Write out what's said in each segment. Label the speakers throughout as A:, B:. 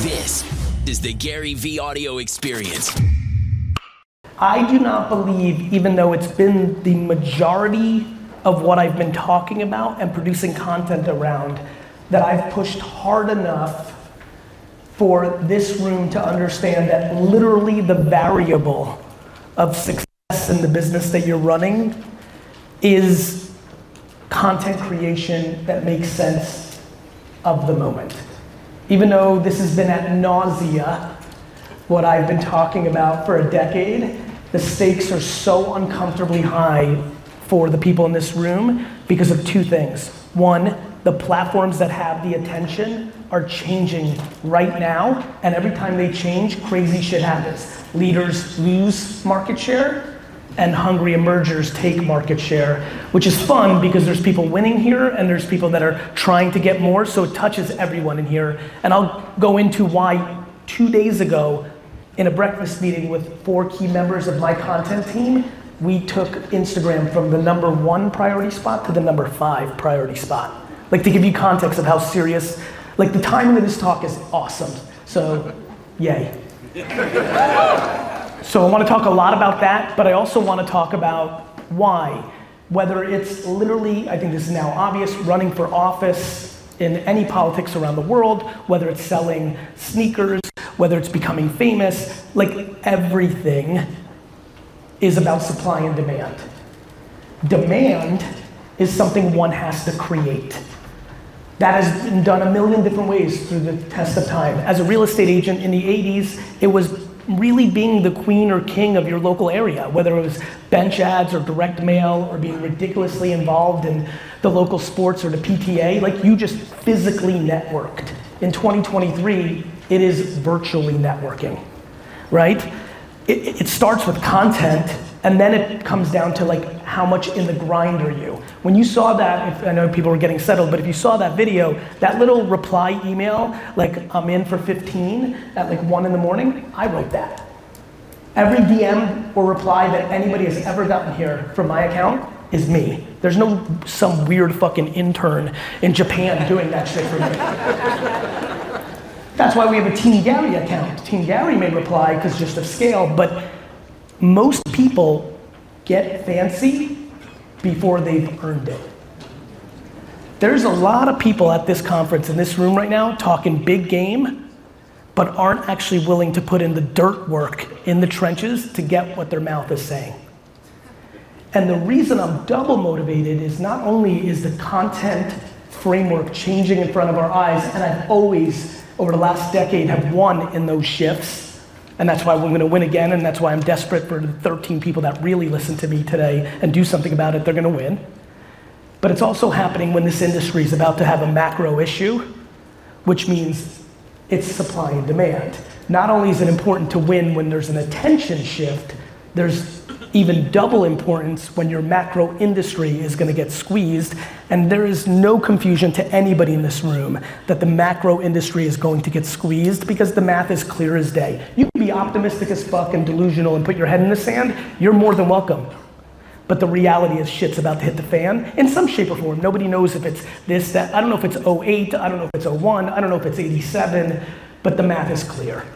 A: This is the GaryVee audio experience.
B: I do not believe, even though it's been the majority of what I've been talking about and producing content around, that I've pushed hard enough for this room to understand that literally the variable of success in the business that you're running is content creation that makes sense of the moment. Even though this has been at nausea, what I've been talking about for a decade, the stakes are so uncomfortably high for the people in this room because of two things. One, the platforms that have the attention are changing right now, and every time they change, crazy shit happens. Leaders lose market share, and hungry emergers take market share, which is fun because there's people winning here and there's people that are trying to get more, so it touches everyone in here. And I'll go into why two days ago, in a breakfast meeting with four key members of my content team, we took Instagram from the number one priority spot to the number five priority spot. Like to give you context of how serious, like the timing of this talk is awesome. So, yay. So I want to talk a lot about that, but I also want to talk about why. Whether it's literally, I think this is now obvious, running for office in any politics around the world, whether it's selling sneakers, whether it's becoming famous, like everything is about supply and demand. Demand is something one has to create. That has been done a million different ways through the test of time. As a real estate agent in the 80s, it was really being the queen or king of your local area, whether it was bench ads or direct mail or being ridiculously involved in the local sports or the PTA, like you just physically networked. In 2023, it is virtually networking, right? It, it starts with content and then it comes down to like how much in the grind are you. When you saw that, if, I know people were getting settled, but if you saw that video, that little reply email, like I'm in for 15 at like one in the morning, I wrote that. Every DM or reply that anybody has ever gotten here from my account is me. There's no some weird fucking intern in Japan doing that shit for me. That's why we have a Team Gary account. Team Gary may reply because just of scale, but most people get fancy before they've earned it. There's a lot of people at this conference in this room right now talking big game, but aren't actually willing to put in the dirt work in the trenches to get what their mouth is saying. And the reason I'm double motivated is not only is the content framework changing in front of our eyes, and I've always, over the last decade, have won in those shifts and that's why we're going to win again, and that's why I'm desperate for the 13 people that really listen to me today and do something about it. They're going to win. But it's also happening when this industry is about to have a macro issue, which means it's supply and demand. Not only is it important to win when there's an attention shift, there's even double importance when your macro industry is going to get squeezed. And there is no confusion to anybody in this room that the macro industry is going to get squeezed because the math is clear as day. You can be optimistic as fuck and delusional and put your head in the sand, you're more than welcome. But the reality is shit's about to hit the fan in some shape or form. Nobody knows if it's this, that. I don't know if it's 08, I don't know if it's 01, I don't know if it's 87, but the math is clear.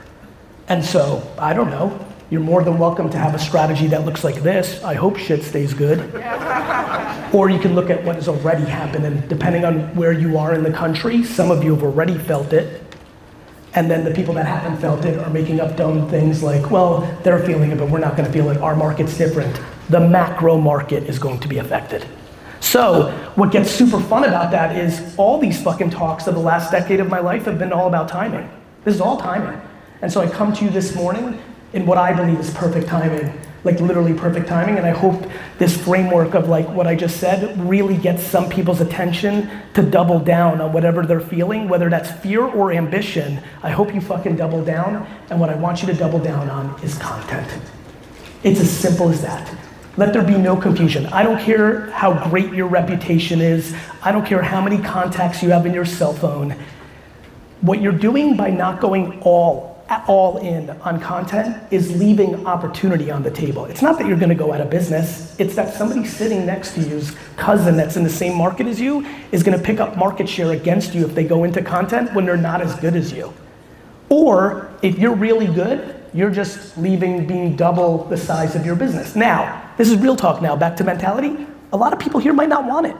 B: And so, I don't know. You're more than welcome to have a strategy that looks like this. I hope shit stays good. or you can look at what has already happened, and depending on where you are in the country, some of you have already felt it. And then the people that haven't felt it are making up dumb things like, well, they're feeling it, but we're not going to feel it. Our market's different. The macro market is going to be affected. So, what gets super fun about that is all these fucking talks of the last decade of my life have been all about timing. This is all timing. And so I come to you this morning in what I believe is perfect timing, like literally perfect timing. And I hope this framework of like what I just said really gets some people's attention to double down on whatever they're feeling, whether that's fear or ambition. I hope you fucking double down. And what I want you to double down on is content. It's as simple as that. Let there be no confusion. I don't care how great your reputation is. I don't care how many contacts you have in your cell phone. What you're doing by not going all all in on content is leaving opportunity on the table. It's not that you're gonna go out of business, it's that somebody sitting next to you's cousin that's in the same market as you is gonna pick up market share against you if they go into content when they're not as good as you. Or if you're really good, you're just leaving being double the size of your business. Now, this is real talk now, back to mentality. A lot of people here might not want it.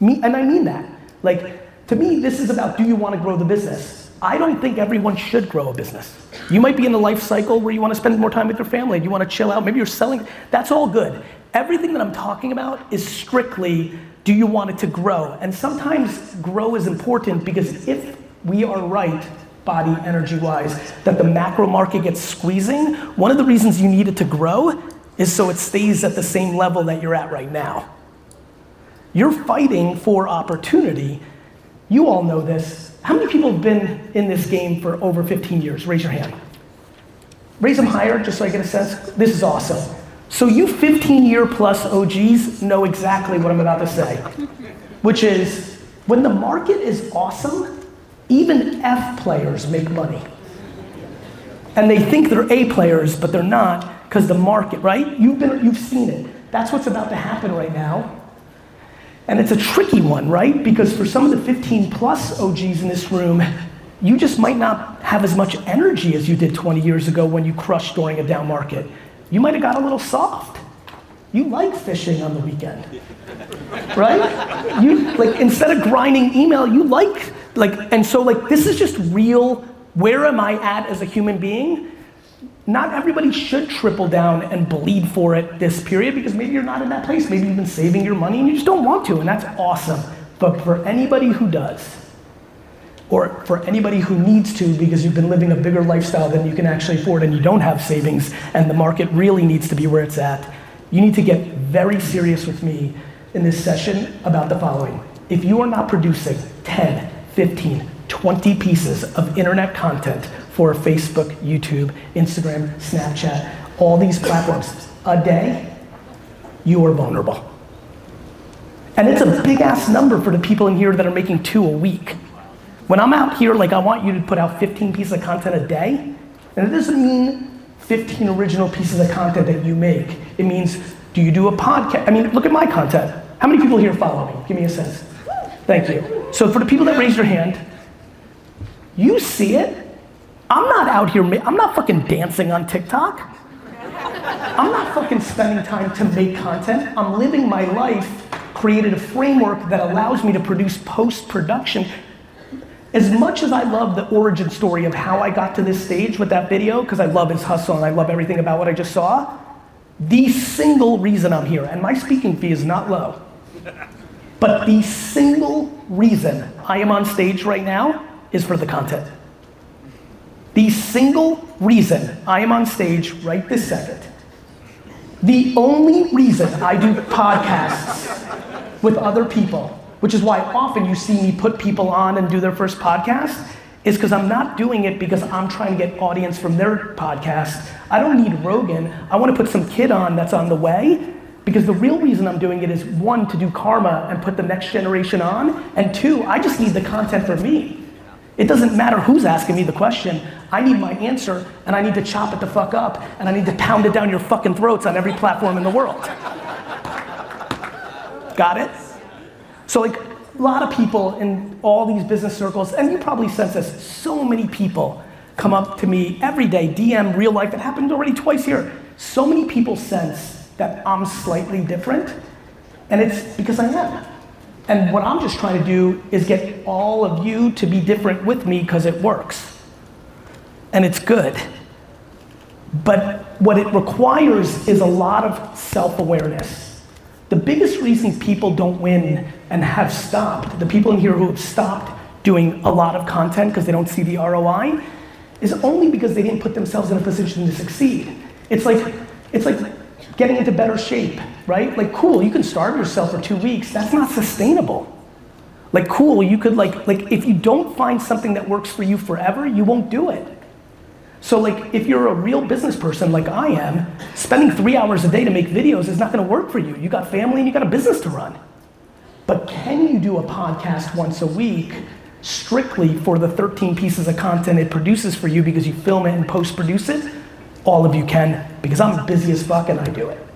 B: Me, and I mean that. Like, to me, this is about do you want to grow the business? I don't think everyone should grow a business. You might be in the life cycle where you want to spend more time with your family, and you want to chill out, maybe you're selling. That's all good. Everything that I'm talking about is strictly do you want it to grow? And sometimes grow is important because if we are right, body energy wise, that the macro market gets squeezing, one of the reasons you need it to grow is so it stays at the same level that you're at right now. You're fighting for opportunity. You all know this. How many people have been in this game for over 15 years? Raise your hand. Raise them higher just so I get a sense. This is awesome. So you 15 year plus OGs know exactly what I'm about to say, which is when the market is awesome, even F players make money. And they think they're A players, but they're not because the market, right? You've been you've seen it. That's what's about to happen right now. And it's a tricky one, right? Because for some of the 15 plus OGs in this room, you just might not have as much energy as you did 20 years ago when you crushed during a down market. You might have got a little soft. You like fishing on the weekend, right? You like instead of grinding email, you like like, and so like this is just real. Where am I at as a human being? Not everybody should triple down and bleed for it this period because maybe you're not in that place. Maybe you've been saving your money and you just don't want to, and that's awesome. But for anybody who does, or for anybody who needs to because you've been living a bigger lifestyle than you can actually afford and you don't have savings and the market really needs to be where it's at, you need to get very serious with me in this session about the following. If you are not producing 10, 15, 20 pieces of internet content for Facebook, YouTube, Instagram, Snapchat, all these platforms a day, you are vulnerable. And it's a big ass number for the people in here that are making two a week. When I'm out here, like I want you to put out 15 pieces of content a day, and it doesn't mean 15 original pieces of content that you make. It means, do you do a podcast? I mean, look at my content. How many people here follow me? Give me a sense. Thank you. So for the people that raised your hand, you see it. I'm not out here, I'm not fucking dancing on TikTok. I'm not fucking spending time to make content. I'm living my life, created a framework that allows me to produce post production as much as I love the origin story of how I got to this stage with that video, because I love his hustle and I love everything about what I just saw, the single reason I'm here, and my speaking fee is not low, but the single reason I am on stage right now is for the content. The single reason I am on stage right this second, the only reason I do podcasts with other people which is why often you see me put people on and do their first podcast, is because I'm not doing it because I'm trying to get audience from their podcast. I don't need Rogan. I want to put some kid on that's on the way because the real reason I'm doing it is one, to do karma and put the next generation on, and two, I just need the content for me. It doesn't matter who's asking me the question. I need my answer, and I need to chop it the fuck up, and I need to pound it down your fucking throats on every platform in the world. Got it? So like a lot of people in all these business circles, and you probably sense this, so many people come up to me every day, DM real life, it happened already twice here. So many people sense that I'm slightly different, and it's because I am. And what I'm just trying to do is get all of you to be different with me because it works. And it's good. But what it requires is a lot of self awareness. The biggest reason people don't win and have stopped, the people in here who have stopped doing a lot of content because they don't see the ROI, is only because they didn't put themselves in a position to succeed. It's like, it's like getting into better shape, right? Like, cool, you can starve yourself for two weeks. That's not sustainable. Like, cool, you could like, like if you don't find something that works for you forever, you won't do it. So like if you're a real business person like I am, spending three hours a day to make videos is not gonna work for you. You got family and you got a business to run. But can you do a podcast once a week strictly for the 13 pieces of content it produces for you because you film it and post produce it? All of you can because I'm busy as fuck and I do it.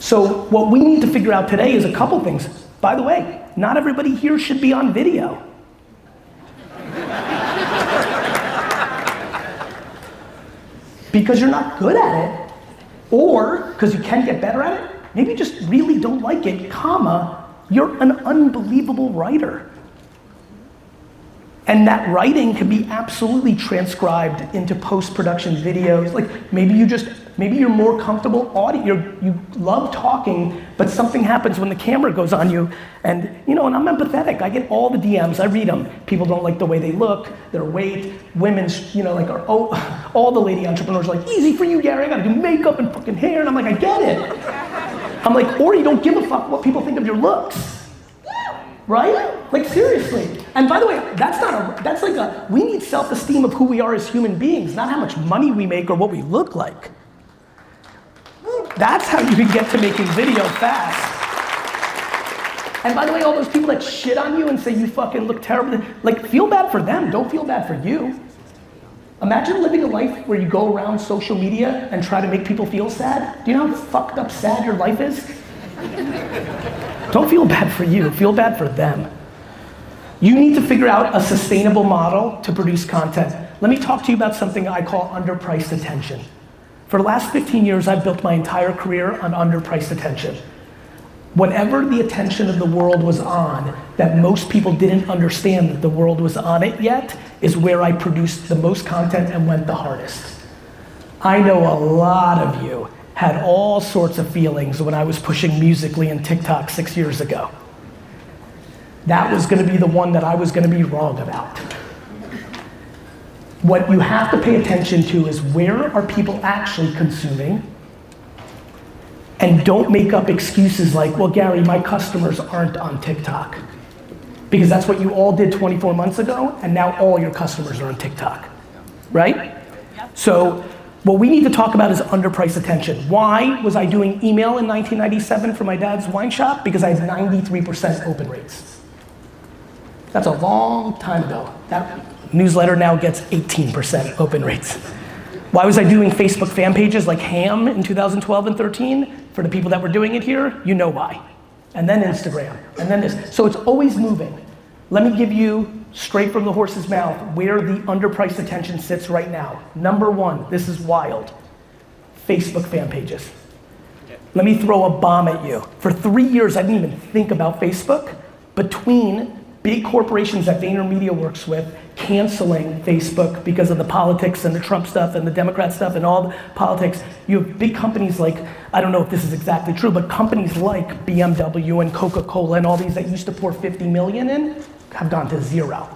B: So what we need to figure out today is a couple things. By the way, not everybody here should be on video. because you're not good at it, or because you can get better at it, maybe you just really don't like it, comma, you're an unbelievable writer. And that writing can be absolutely transcribed into post-production videos. Like maybe you just, maybe you're more comfortable audio, you love talking, but something happens when the camera goes on you. And you know, and I'm empathetic. I get all the DMs, I read them. People don't like the way they look, their weight, women's, you know, like are, oh, all the lady entrepreneurs are like, easy for you, Gary, I gotta do makeup and fucking hair. And I'm like, I get it. I'm like, or you don't give a fuck what people think of your looks. Right? Like seriously. And by the way, that's not a, that's like a, we need self-esteem of who we are as human beings, not how much money we make or what we look like. That's how you can get to making video fast. And by the way, all those people that shit on you and say you fucking look terrible, like feel bad for them, don't feel bad for you. Imagine living a life where you go around social media and try to make people feel sad. Do you know how fucked up sad your life is? Don't feel bad for you, feel bad for them. You need to figure out a sustainable model to produce content. Let me talk to you about something I call underpriced attention. For the last 15 years, I've built my entire career on underpriced attention. Whatever the attention of the world was on, that most people didn't understand that the world was on it yet, is where I produced the most content and went the hardest. I know a lot of you had all sorts of feelings when I was pushing Musical.ly and TikTok six years ago. That was gonna be the one that I was gonna be wrong about. What you have to pay attention to is where are people actually consuming? And don't make up excuses like, well, Gary, my customers aren't on TikTok. Because that's what you all did 24 months ago, and now all your customers are on TikTok. Right? So what we need to talk about is underpriced attention. Why was I doing email in 1997 for my dad's wine shop? Because I had 93% open rates. That's a long time ago. That newsletter now gets 18% open rates. Why was I doing Facebook fan pages like Ham in 2012 and 13? For the people that were doing it here, you know why. And then Instagram, and then this. So it's always moving. Let me give you straight from the horse's mouth where the underpriced attention sits right now. Number one, this is wild Facebook fan pages. Let me throw a bomb at you. For three years, I didn't even think about Facebook. Between big corporations that VaynerMedia works with canceling Facebook because of the politics and the Trump stuff and the Democrat stuff and all the politics, you have big companies like, I don't know if this is exactly true, but companies like BMW and Coca-Cola and all these that used to pour 50 million in, have gone to zero.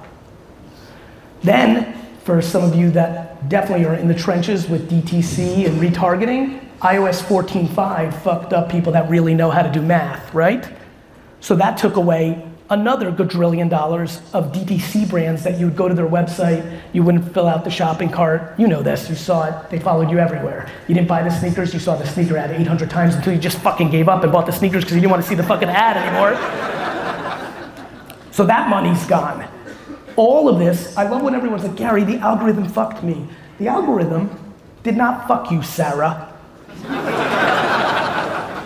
B: Then, for some of you that definitely are in the trenches with DTC and retargeting, iOS 14.5 fucked up people that really know how to do math, right? So that took away another quadrillion dollars of DTC brands that you would go to their website, you wouldn't fill out the shopping cart. You know this, you saw it, they followed you everywhere. You didn't buy the sneakers, you saw the sneaker ad 800 times until you just fucking gave up and bought the sneakers because you didn't want to see the fucking ad anymore. So that money's gone. All of this, I love when everyone's like, Gary, the algorithm fucked me. The algorithm did not fuck you, Sarah.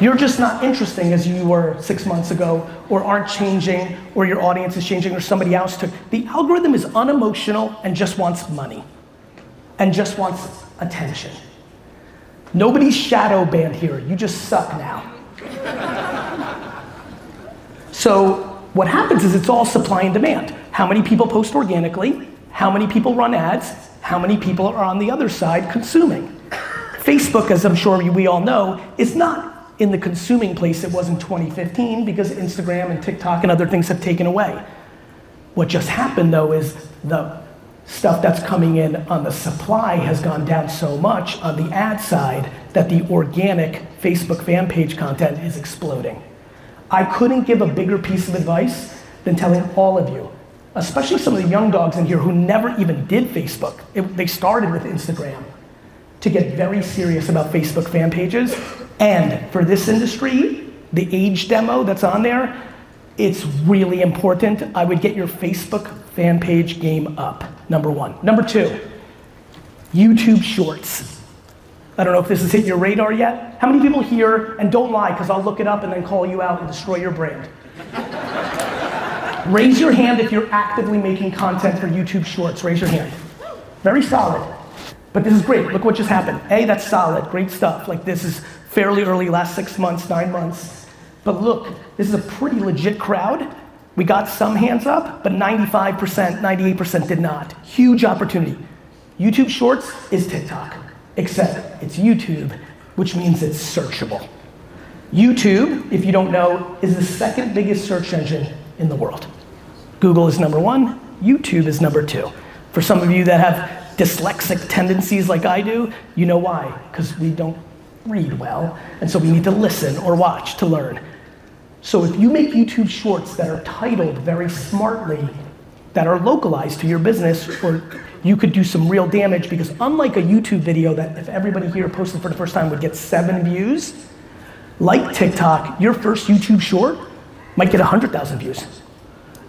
B: You're just not interesting as you were six months ago, or aren't changing, or your audience is changing, or somebody else took. The algorithm is unemotional and just wants money, and just wants attention. Nobody's shadow banned here. You just suck now. so what happens is it's all supply and demand. How many people post organically? How many people run ads? How many people are on the other side consuming? Facebook, as I'm sure we all know, is not in the consuming place it was in 2015 because Instagram and TikTok and other things have taken away. What just happened though is the stuff that's coming in on the supply has gone down so much on the ad side that the organic Facebook fan page content is exploding. I couldn't give a bigger piece of advice than telling all of you, especially some of the young dogs in here who never even did Facebook. It, they started with Instagram to get very serious about Facebook fan pages. And for this industry, the age demo that's on there, it's really important. I would get your Facebook fan page game up, number one. Number two, YouTube Shorts. I don't know if this has hit your radar yet. How many people here, and don't lie, because I'll look it up and then call you out and destroy your brand. Raise your hand if you're actively making content for YouTube Shorts. Raise your hand. Very solid. But this is great. Look what just happened. A, that's solid. Great stuff. Like this is fairly early, last six months, nine months. But look, this is a pretty legit crowd. We got some hands up, but 95%, 98% did not. Huge opportunity. YouTube Shorts is TikTok, except it's YouTube, which means it's searchable. YouTube, if you don't know, is the second biggest search engine in the world. Google is number one, YouTube is number two. For some of you that have dyslexic tendencies like I do, you know why, because we don't read well, and so we need to listen or watch to learn. So if you make YouTube shorts that are titled very smartly, that are localized to your business, or you could do some real damage because unlike a YouTube video that if everybody here posted for the first time would get seven views, like TikTok, your first YouTube short might get 100,000 views.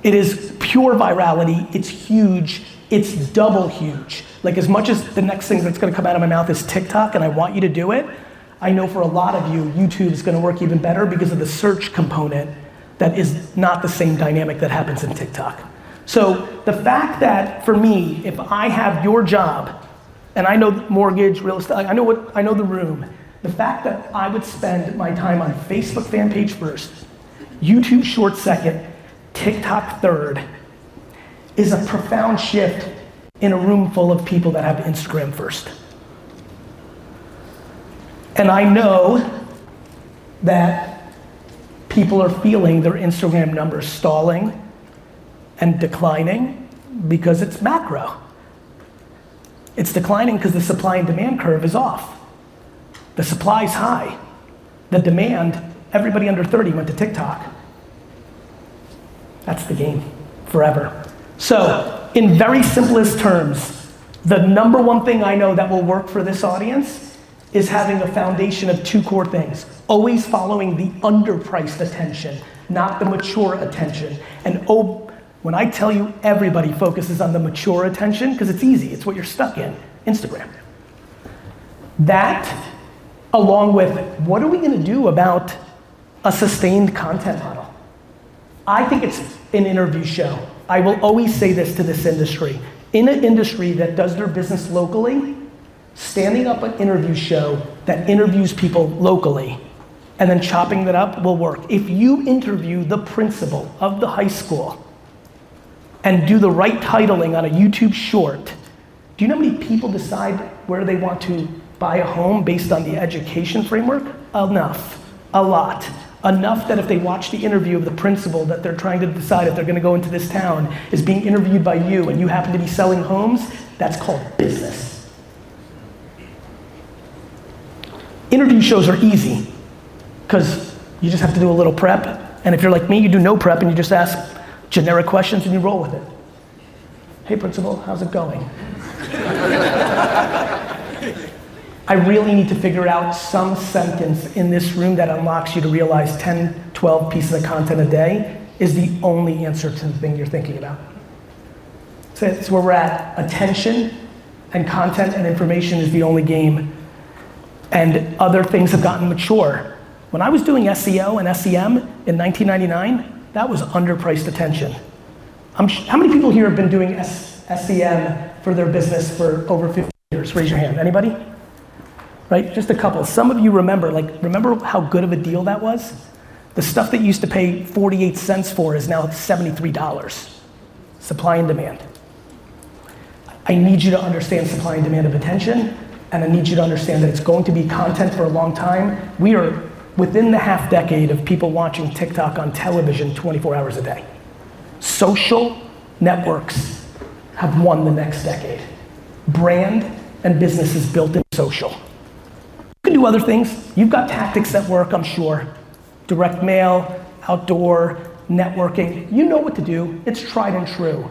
B: It is pure virality, it's huge, it's double huge. Like as much as the next thing that's gonna come out of my mouth is TikTok and I want you to do it, I know for a lot of you, YouTube is gonna work even better because of the search component that is not the same dynamic that happens in TikTok. So the fact that for me, if I have your job, and I know mortgage, real estate, I know what I know the room, the fact that I would spend my time on Facebook fan page first, YouTube short second, TikTok third, is a profound shift in a room full of people that have Instagram first. And I know that people are feeling their Instagram numbers stalling and declining because it's macro. It's declining because the supply and demand curve is off. The supply's high. The demand, everybody under 30 went to TikTok. That's the game forever. So, in very simplest terms, the number one thing I know that will work for this audience is having a foundation of two core things. Always following the underpriced attention, not the mature attention. And oh, when I tell you everybody focuses on the mature attention, because it's easy, it's what you're stuck in Instagram. That along with what are we going to do about a sustained content model? I think it's an interview show. I will always say this to this industry. In an industry that does their business locally, standing up an interview show that interviews people locally and then chopping that up will work. If you interview the principal of the high school and do the right titling on a YouTube short, do you know how many people decide where they want to buy a home based on the education framework? Enough. A lot. Enough that if they watch the interview of the principal that they're trying to decide if they're going to go into this town is being interviewed by you and you happen to be selling homes, that's called business. Interview shows are easy because you just have to do a little prep. And if you're like me, you do no prep and you just ask generic questions and you roll with it. Hey, principal, how's it going? I really need to figure out some sentence in this room that unlocks you to realize 10, 12 pieces of content a day is the only answer to the thing you're thinking about. So it's where we're at. Attention and content and information is the only game. And other things have gotten mature. When I was doing SEO and SEM in 1999, that was underpriced attention. Sh- how many people here have been doing S- SEM for their business for over 50 years? Raise your hand. Anybody? right? Just a couple. Some of you remember, like, remember how good of a deal that was? The stuff that used to pay 48 cents for is now $73. Supply and demand. I need you to understand supply and demand of attention, and I need you to understand that it's going to be content for a long time. We are within the half decade of people watching TikTok on television 24 hours a day. Social networks have won the next decade. Brand and business is built in social You can do other things. You've got tactics that work, I'm sure. Direct mail, outdoor, networking. You know what to do. It's tried and true.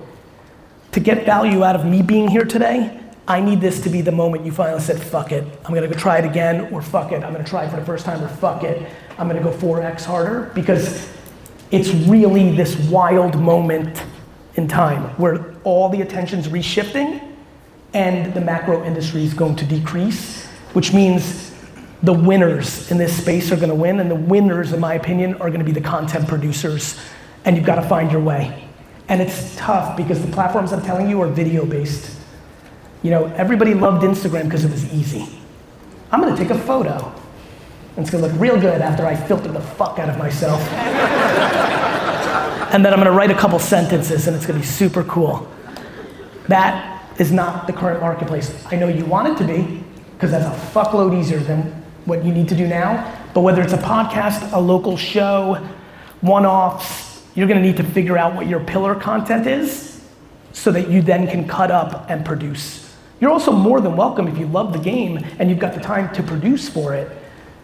B: To get value out of me being here today, I need this to be the moment you finally said, fuck it. I'm gonna go try it again, or fuck it. I'm gonna try it for the first time, or fuck it. I'm gonna go 4x harder because it's really this wild moment in time where all the attention's reshifting and the macro industry is going to decrease, which means the winners in this space are gonna win, and the winners, in my opinion, are gonna be the content producers, and you've gotta find your way. And it's tough because the platforms I'm telling you are video based. You know, everybody loved Instagram because it was easy. I'm gonna take a photo. And it's gonna look real good after I filter the fuck out of myself. and then I'm gonna write a couple sentences and it's gonna be super cool. That is not the current marketplace. I know you want it to be, because that's a fuckload easier than what you need to do now. But whether it's a podcast, a local show, one offs, you're gonna need to figure out what your pillar content is so that you then can cut up and produce. You're also more than welcome if you love the game and you've got the time to produce for it.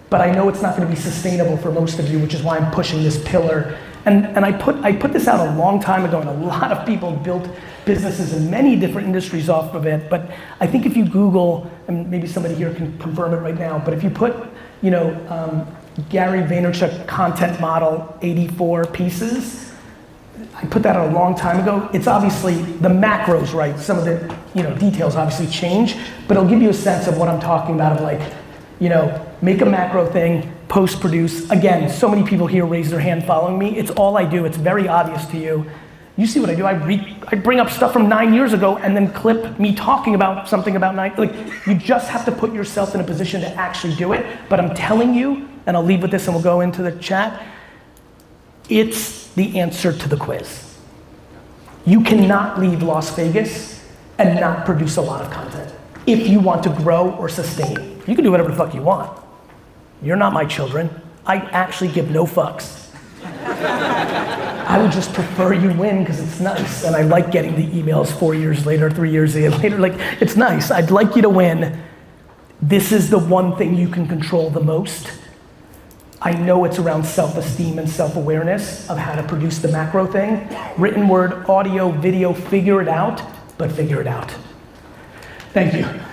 B: But I know it's not gonna be sustainable for most of you, which is why I'm pushing this pillar. And, and I, put, I put this out a long time ago, and a lot of people built businesses in many different industries off of it. But I think if you Google, and maybe somebody here can confirm it right now, but if you put, you know, um, Gary Vaynerchuk content model 84 pieces, I put that out a long time ago. It's obviously the macros, right? Some of the you know details obviously change, but it'll give you a sense of what I'm talking about. Of like, you know, make a macro thing, post produce. Again, so many people here raise their hand following me. It's all I do. It's very obvious to you. You see what I do? I, re- I bring up stuff from nine years ago and then clip me talking about something about nine. Like, you just have to put yourself in a position to actually do it. But I'm telling you, and I'll leave with this and we'll go into the chat, it's the answer to the quiz. You cannot leave Las Vegas and not produce a lot of content if you want to grow or sustain. You can do whatever the fuck you want. You're not my children. I actually give no fucks. I would just prefer you win because it's nice. And I like getting the emails four years later, three years later. Like, it's nice. I'd like you to win. This is the one thing you can control the most. I know it's around self esteem and self awareness of how to produce the macro thing. Written word, audio, video, figure it out, but figure it out. Thank you.